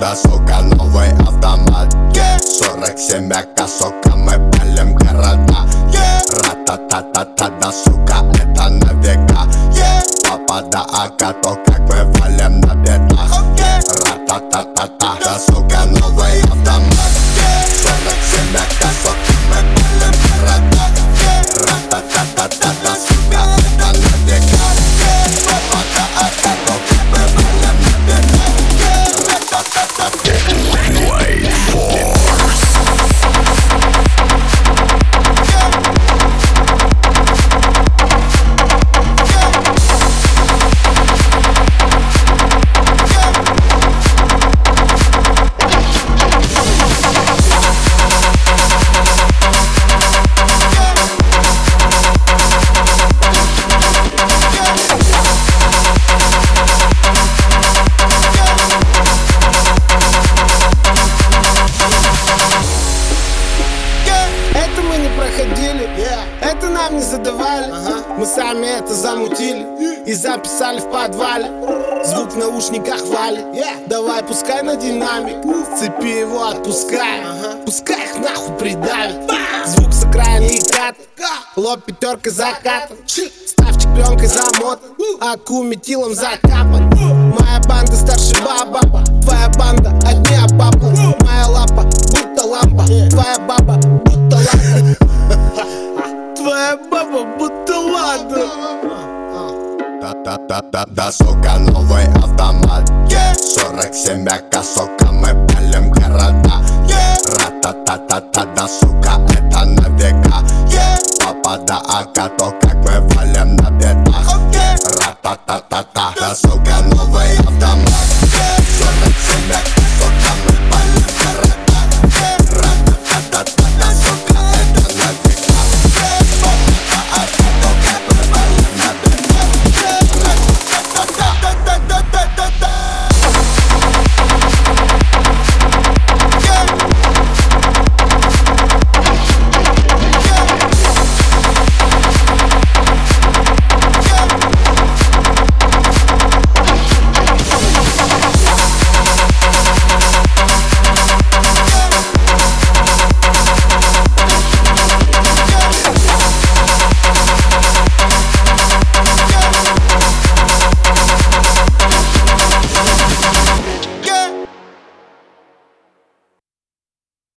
Да, сука, новый автомат. 47 АК, сука, мы палим города. Ра-та-та-та-та, да, сука, это на века. Папа да АК, то как мы валим на бедах Ра-та-та-та-та, да, сука, новый автомат Ра-та-та-та-та Проходили, это нам не задавали. Мы сами это замутили и записали в подвале. Звук в наушниках валит. Давай пускай на динамик. С цепи его отпускай. Пускай их нахуй придавит. Звук с окраины и кат Лоб пятерка закатан. Ставчик пленкой замотан. Аку метилом закапан. Моя банда старше баба. Твоя банда одни баба будто ладно Да-да-да-да, сука, новый автомат. 47 АК, сука, мы палим города. Ра-та-та-та-та, да, сука, это на века. Папа да АК, то как мы валим на бедах. Ра-та-та-та-та, да, сука, новый